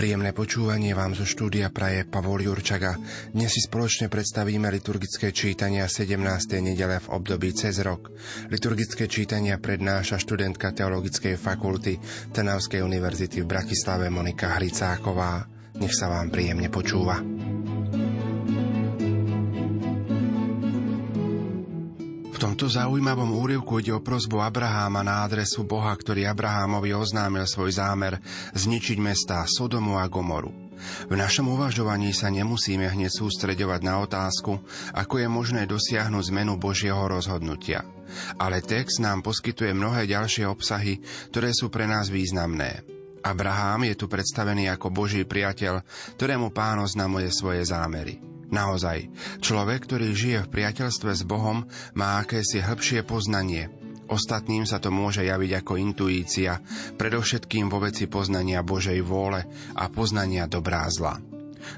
Príjemné počúvanie vám zo štúdia praje Pavol Jurčaga. Dnes si spoločne predstavíme liturgické čítania 17. nedele v období cez rok. Liturgické čítania prednáša študentka Teologickej fakulty Trnavskej univerzity v Bratislave Monika Hricáková. Nech sa vám príjemne počúva. Tomto zaujímavom úrivku ide o prozbu Abraháma na adresu Boha, ktorý Abrahámovi oznámil svoj zámer zničiť mesta Sodomu a Gomoru. V našom uvažovaní sa nemusíme hneď sústreďovať na otázku, ako je možné dosiahnuť zmenu Božieho rozhodnutia. Ale text nám poskytuje mnohé ďalšie obsahy, ktoré sú pre nás významné. Abraham je tu predstavený ako Boží priateľ, ktorému pán oznamuje svoje zámery. Naozaj, človek, ktorý žije v priateľstve s Bohom, má akési hĺbšie poznanie. Ostatným sa to môže javiť ako intuícia, predovšetkým vo veci poznania Božej vôle a poznania dobrá zla.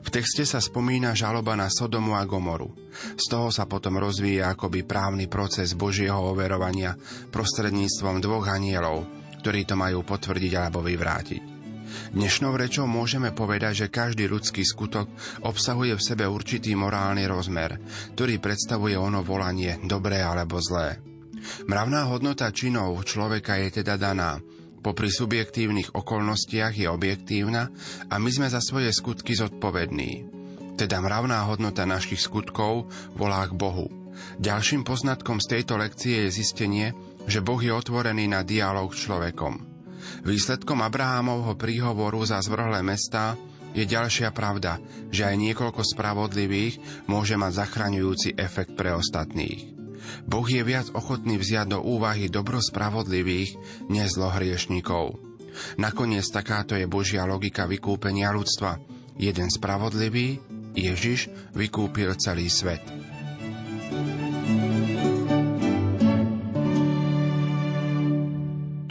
V texte sa spomína žaloba na Sodomu a Gomoru. Z toho sa potom rozvíja akoby právny proces Božieho overovania prostredníctvom dvoch anielov, ktorí to majú potvrdiť alebo vyvrátiť. Dnešnou rečou môžeme povedať, že každý ľudský skutok obsahuje v sebe určitý morálny rozmer, ktorý predstavuje ono volanie dobré alebo zlé. Mravná hodnota činov človeka je teda daná, popri subjektívnych okolnostiach je objektívna a my sme za svoje skutky zodpovední. Teda mravná hodnota našich skutkov volá k Bohu. Ďalším poznatkom z tejto lekcie je zistenie, že Boh je otvorený na dialog s človekom. Výsledkom Abrahámovho príhovoru za zvrhlé mestá je ďalšia pravda, že aj niekoľko spravodlivých môže mať zachraňujúci efekt pre ostatných. Boh je viac ochotný vziať do úvahy dobro spravodlivých, než zlo hriešnikov. Nakoniec takáto je Božia logika vykúpenia ľudstva. Jeden spravodlivý, Ježiš, vykúpil celý svet.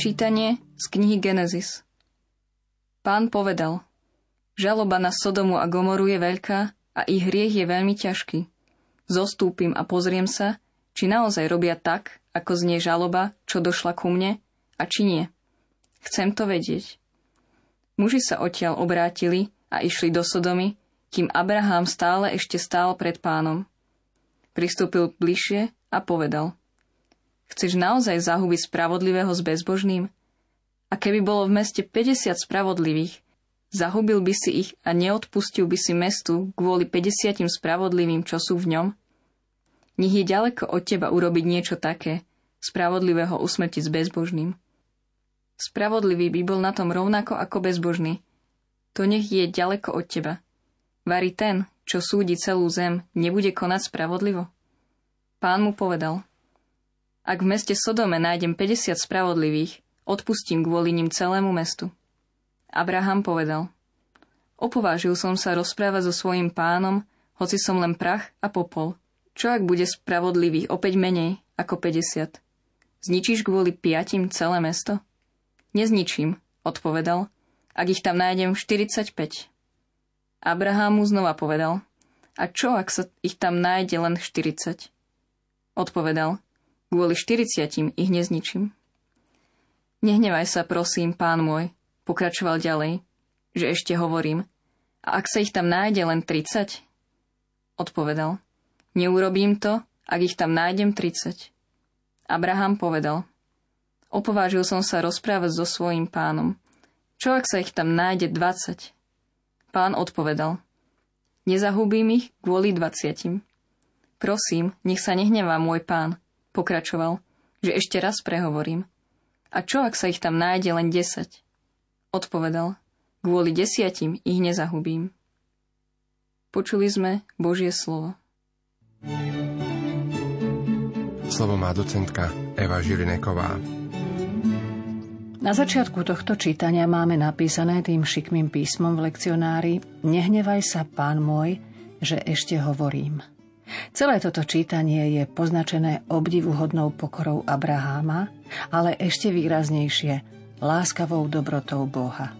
Čítanie z knihy Genesis Pán povedal, žaloba na Sodomu a Gomoru je veľká a ich hriech je veľmi ťažký. Zostúpim a pozriem sa, či naozaj robia tak, ako znie žaloba, čo došla ku mne, a či nie. Chcem to vedieť. Muži sa odtiaľ obrátili a išli do Sodomy, kým Abraham stále ešte stál pred pánom. Pristúpil bližšie a povedal – Chceš naozaj zahubiť spravodlivého s bezbožným? A keby bolo v meste 50 spravodlivých, zahubil by si ich a neodpustil by si mestu kvôli 50 spravodlivým, čo sú v ňom? Nech je ďaleko od teba urobiť niečo také, spravodlivého usmrtiť s bezbožným. Spravodlivý by bol na tom rovnako ako bezbožný. To nech je ďaleko od teba. Vari ten, čo súdi celú zem, nebude konať spravodlivo? Pán mu povedal – ak v meste Sodome nájdem 50 spravodlivých, odpustím kvôli ním celému mestu. Abraham povedal, opovážil som sa rozprávať so svojím pánom, hoci som len prach a popol. Čo ak bude spravodlivých opäť menej ako 50? Zničíš kvôli piatim celé mesto? Nezničím, odpovedal, ak ich tam nájdem 45. Abraham mu znova povedal, a čo ak sa ich tam nájde len 40? Odpovedal, Kvôli 40 ich nezničím. Nehnevaj sa, prosím, pán môj, pokračoval ďalej, že ešte hovorím. A ak sa ich tam nájde len 30? Odpovedal. Neurobím to, ak ich tam nájdem 30. Abraham povedal. Opovážil som sa rozprávať so svojím pánom. Čo ak sa ich tam nájde 20? Pán odpovedal. Nezahubím ich kvôli 20. Prosím, nech sa nehnevá môj pán, Pokračoval, že ešte raz prehovorím. A čo, ak sa ich tam nájde len 10? Odpovedal, kvôli desiatim ich nezahubím. Počuli sme Božie slovo. Slovo má docentka Eva Žilineková. Na začiatku tohto čítania máme napísané tým šikmým písmom v lekcionári Nehnevaj sa, pán môj, že ešte hovorím. Celé toto čítanie je poznačené obdivuhodnou pokorou Abraháma, ale ešte výraznejšie láskavou dobrotou Boha.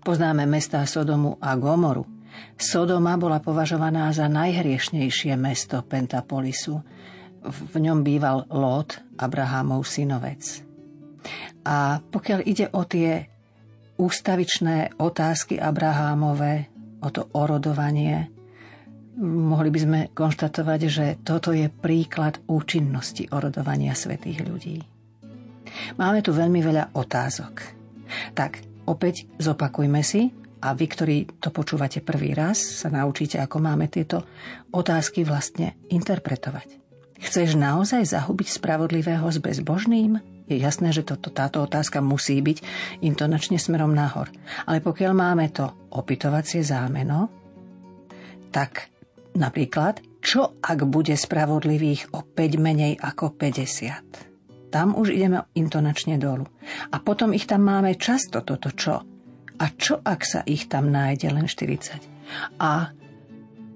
Poznáme mestá Sodomu a Gomoru. Sodoma bola považovaná za najhriešnejšie mesto Pentapolisu. V ňom býval Lot, Abrahámov synovec. A pokiaľ ide o tie ústavičné otázky Abrahámové, o to orodovanie, mohli by sme konštatovať, že toto je príklad účinnosti orodovania svetých ľudí. Máme tu veľmi veľa otázok. Tak, opäť zopakujme si a vy, ktorí to počúvate prvý raz, sa naučíte, ako máme tieto otázky vlastne interpretovať. Chceš naozaj zahubiť spravodlivého s bezbožným? Je jasné, že toto, táto otázka musí byť intonačne smerom nahor. Ale pokiaľ máme to opytovacie zámeno, tak napríklad, čo ak bude spravodlivých o 5 menej ako 50? Tam už ideme intonačne dolu. A potom ich tam máme často toto čo. A čo ak sa ich tam nájde len 40? A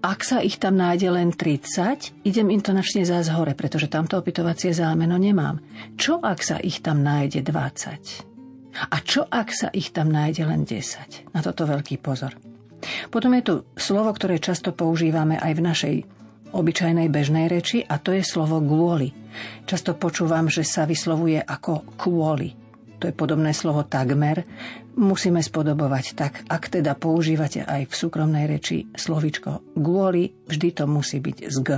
ak sa ich tam nájde len 30, idem intonačne zás hore, pretože tamto opytovacie zámeno nemám. Čo ak sa ich tam nájde 20? A čo ak sa ich tam nájde len 10? Na toto veľký pozor. Potom je tu slovo, ktoré často používame aj v našej obyčajnej bežnej reči a to je slovo kvôli. Často počúvam, že sa vyslovuje ako kvôli to je podobné slovo takmer, musíme spodobovať tak, ak teda používate aj v súkromnej reči slovičko kvôli, vždy to musí byť z g.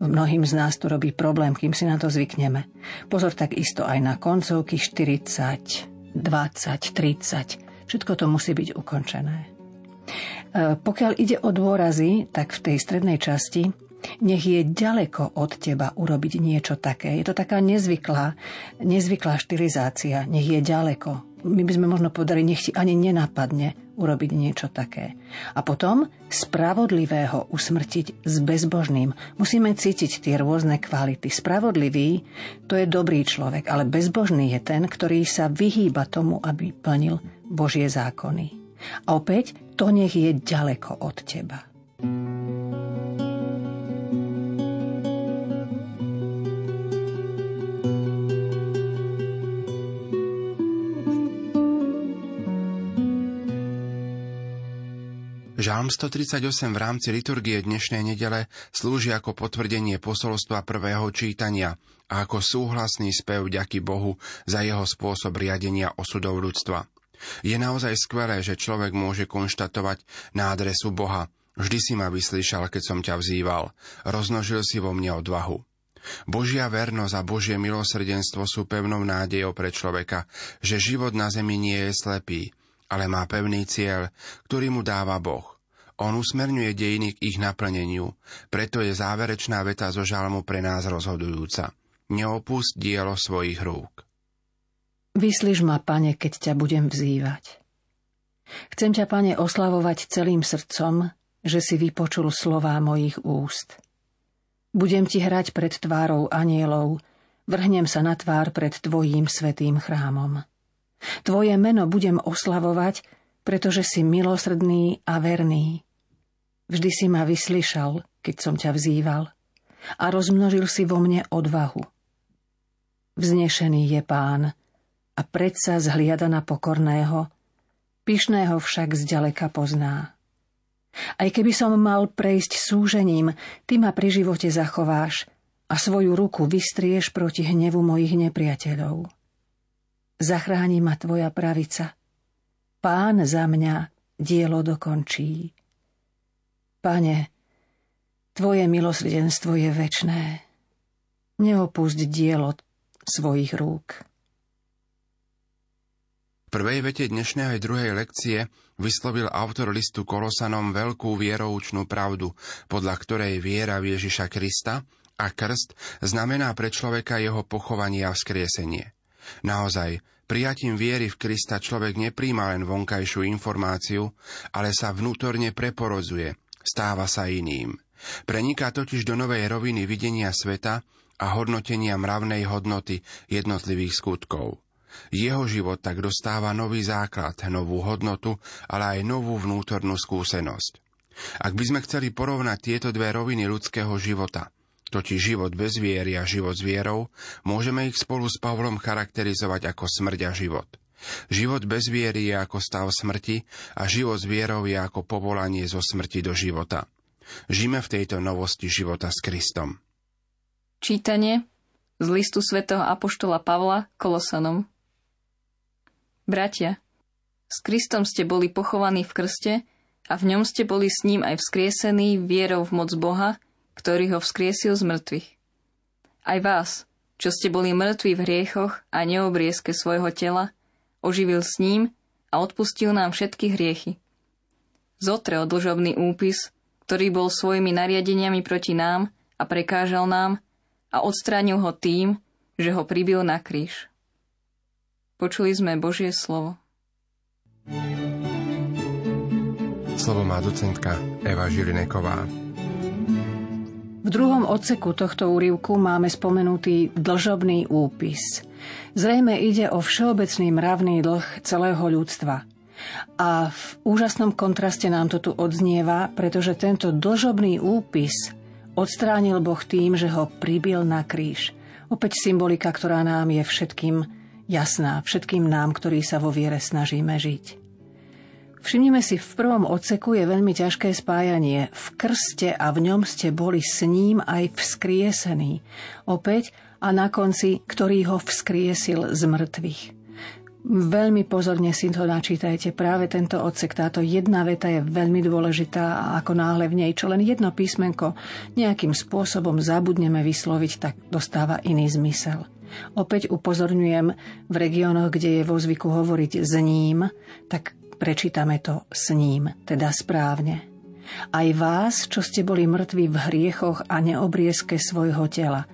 Mnohým z nás to robí problém, kým si na to zvykneme. Pozor takisto aj na koncovky 40, 20, 30. Všetko to musí byť ukončené. E, pokiaľ ide o dôrazy, tak v tej strednej časti nech je ďaleko od teba urobiť niečo také. Je to taká nezvyklá, nezvyklá štilizácia. Nech je ďaleko. My by sme možno povedali, nech ti ani nenapadne urobiť niečo také. A potom spravodlivého usmrtiť s bezbožným. Musíme cítiť tie rôzne kvality. Spravodlivý to je dobrý človek, ale bezbožný je ten, ktorý sa vyhýba tomu, aby plnil Božie zákony. A opäť, to nech je ďaleko od teba. Žalm 138 v rámci liturgie dnešnej nedele slúži ako potvrdenie posolstva prvého čítania a ako súhlasný spev ďaky Bohu za jeho spôsob riadenia osudov ľudstva. Je naozaj skvelé, že človek môže konštatovať na adresu Boha. Vždy si ma vyslyšal, keď som ťa vzýval. Roznožil si vo mne odvahu. Božia vernosť a Božie milosrdenstvo sú pevnou nádejou pre človeka, že život na zemi nie je slepý, ale má pevný cieľ, ktorý mu dáva Boh. On usmerňuje dejiny k ich naplneniu, preto je záverečná veta zo žalmu pre nás rozhodujúca. Neopust dielo svojich rúk. Vyslíš ma, pane, keď ťa budem vzývať. Chcem ťa, pane, oslavovať celým srdcom, že si vypočul slová mojich úst. Budem ti hrať pred tvárou anielov, vrhnem sa na tvár pred tvojím svetým chrámom. Tvoje meno budem oslavovať, pretože si milosrdný a verný. Vždy si ma vyslyšal, keď som ťa vzýval a rozmnožil si vo mne odvahu. Vznešený je pán a predsa zhliada na pokorného, pyšného však zďaleka pozná. Aj keby som mal prejsť súžením, ty ma pri živote zachováš a svoju ruku vystrieš proti hnevu mojich nepriateľov. Zachráni ma tvoja pravica – Pán za mňa dielo dokončí. Pane, Tvoje milosrdenstvo je večné. Neopusť dielo svojich rúk. Prvej vete dnešnej aj druhej lekcie vyslovil autor listu Kolosanom veľkú vieroučnú pravdu, podľa ktorej viera v Ježiša Krista a krst znamená pre človeka jeho pochovanie a vzkriesenie. Naozaj, Prijatím viery v Krista človek nepríjma len vonkajšiu informáciu, ale sa vnútorne preporodzuje, stáva sa iným. Preniká totiž do novej roviny videnia sveta a hodnotenia mravnej hodnoty jednotlivých skutkov. Jeho život tak dostáva nový základ, novú hodnotu, ale aj novú vnútornú skúsenosť. Ak by sme chceli porovnať tieto dve roviny ľudského života, totiž život bez viery a život s vierou, môžeme ich spolu s Pavlom charakterizovať ako smrť a život. Život bez viery je ako stav smrti a život s vierou je ako povolanie zo smrti do života. Žime v tejto novosti života s Kristom. Čítanie z listu svätého Apoštola Pavla Kolosanom Bratia, s Kristom ste boli pochovaní v krste a v ňom ste boli s ním aj vzkriesení vierou v moc Boha, ktorý ho vzkriesil z mŕtvych. Aj vás, čo ste boli mŕtvi v hriechoch a neobriezke svojho tela, oživil s ním a odpustil nám všetky hriechy. Zotrel dlžobný úpis, ktorý bol svojimi nariadeniami proti nám a prekážal nám a odstránil ho tým, že ho pribil na kríž. Počuli sme Božie slovo. Slovo má docentka Eva Žilineková. V druhom odseku tohto úrivku máme spomenutý dlžobný úpis. Zrejme ide o všeobecný mravný dlh celého ľudstva. A v úžasnom kontraste nám to tu odznieva, pretože tento dlžobný úpis odstránil Boh tým, že ho pribil na kríž. Opäť symbolika, ktorá nám je všetkým jasná, všetkým nám, ktorí sa vo viere snažíme žiť. Všimnime si, v prvom odseku je veľmi ťažké spájanie. V krste a v ňom ste boli s ním aj vzkriesení. Opäť a na konci, ktorý ho vzkriesil z mŕtvych. Veľmi pozorne si to načítajte. Práve tento odsek, táto jedna veta je veľmi dôležitá a ako náhle v nej čo len jedno písmenko nejakým spôsobom zabudneme vysloviť, tak dostáva iný zmysel. Opäť upozorňujem, v regiónoch, kde je vo zvyku hovoriť s ním, tak Prečítame to s ním, teda správne. Aj vás, čo ste boli mŕtvi v hriechoch a neobriezke svojho tela.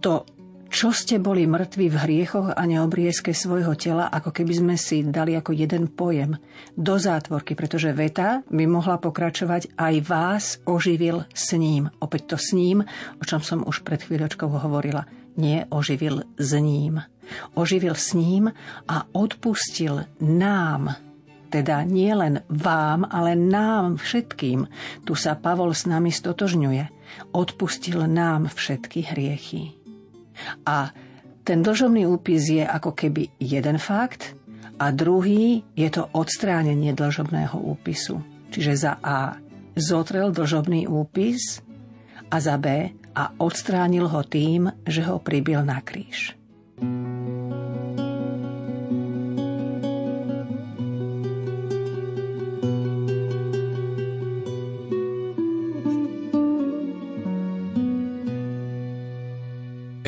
To, čo ste boli mŕtvi v hriechoch a neobriezke svojho tela, ako keby sme si dali ako jeden pojem do zátvorky, pretože veta by mohla pokračovať aj vás oživil s ním. Opäť to s ním, o čom som už pred chvíľočkou hovorila. Nie oživil s ním. Oživil s ním a odpustil nám teda nie len vám, ale nám všetkým. Tu sa Pavol s nami stotožňuje. Odpustil nám všetky hriechy. A ten dlžobný úpis je ako keby jeden fakt a druhý je to odstránenie dlžobného úpisu. Čiže za A zotrel dlžobný úpis a za B a odstránil ho tým, že ho pribil na kríž.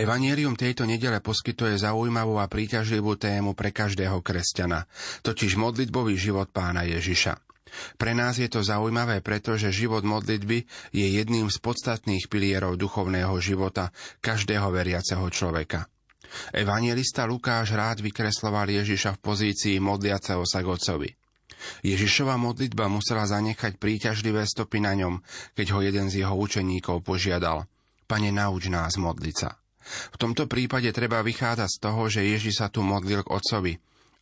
Evangelium tejto nedele poskytuje zaujímavú a príťažlivú tému pre každého kresťana, totiž modlitbový život pána Ježiša. Pre nás je to zaujímavé, pretože život modlitby je jedným z podstatných pilierov duchovného života každého veriaceho človeka. Evangelista Lukáš rád vykresloval Ježiša v pozícii modliaceho sa Gocovi. Ježišova modlitba musela zanechať príťažlivé stopy na ňom, keď ho jeden z jeho učeníkov požiadal Pane, nauč nás modliť sa. V tomto prípade treba vychádzať z toho, že Ježiš sa tu modlil k Otcovi,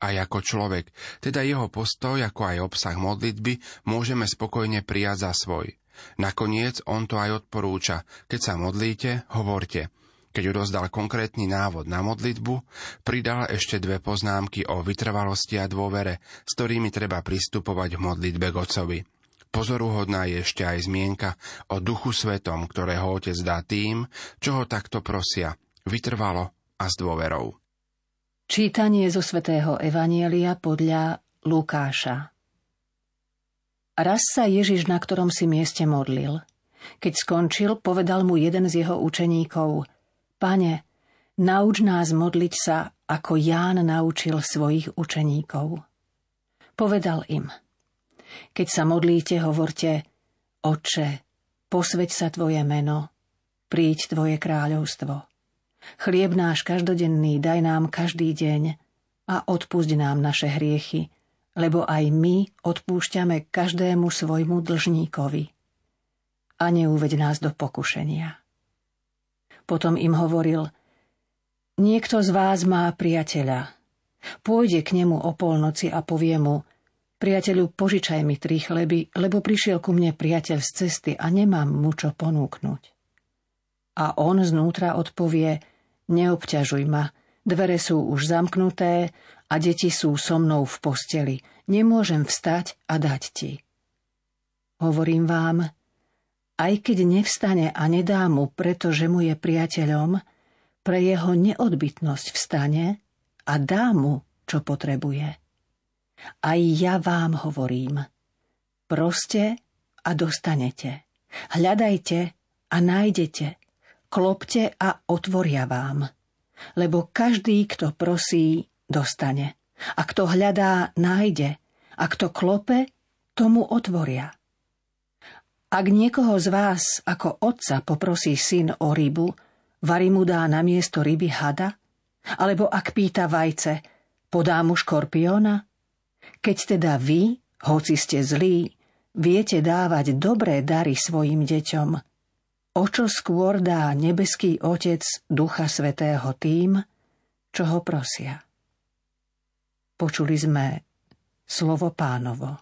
aj ako človek, teda jeho postoj, ako aj obsah modlitby, môžeme spokojne prijať za svoj. Nakoniec on to aj odporúča. Keď sa modlíte, hovorte. Keď odozdal konkrétny návod na modlitbu, pridal ešte dve poznámky o vytrvalosti a dôvere, s ktorými treba pristupovať v modlitbe k Otcovi. Pozoruhodná je ešte aj zmienka o Duchu Svetom, ktorého Otec dá tým, čo ho takto prosia, vytrvalo a s dôverou. Čítanie zo svätého Evanielia podľa Lukáša Raz sa Ježiš na ktorom si mieste modlil. Keď skončil, povedal mu jeden z jeho učeníkov Pane, nauč nás modliť sa, ako Ján naučil svojich učeníkov. Povedal im – keď sa modlíte, hovorte Oče, posveď sa Tvoje meno, príď Tvoje kráľovstvo. Chlieb náš každodenný daj nám každý deň a odpusť nám naše hriechy, lebo aj my odpúšťame každému svojmu dlžníkovi. A neuveď nás do pokušenia. Potom im hovoril, niekto z vás má priateľa. Pôjde k nemu o polnoci a povie mu, Priateľu, požičaj mi tri chleby, lebo prišiel ku mne priateľ z cesty a nemám mu čo ponúknuť. A on znútra odpovie, neobťažuj ma, dvere sú už zamknuté a deti sú so mnou v posteli. Nemôžem vstať a dať ti. Hovorím vám, aj keď nevstane a nedá mu, pretože mu je priateľom, pre jeho neodbytnosť vstane a dá mu, čo potrebuje. Aj ja vám hovorím, proste a dostanete. Hľadajte a nájdete. Klopte a otvoria vám. Lebo každý, kto prosí, dostane. A kto hľadá, nájde. A kto klope, tomu otvoria. Ak niekoho z vás ako otca poprosí syn o rybu, varí mu dá na miesto ryby hada? Alebo ak pýta vajce, podá mu škorpiona? Keď teda vy, hoci ste zlí, viete dávať dobré dary svojim deťom, o čo skôr dá nebeský Otec Ducha Svetého tým, čo ho prosia. Počuli sme slovo pánovo.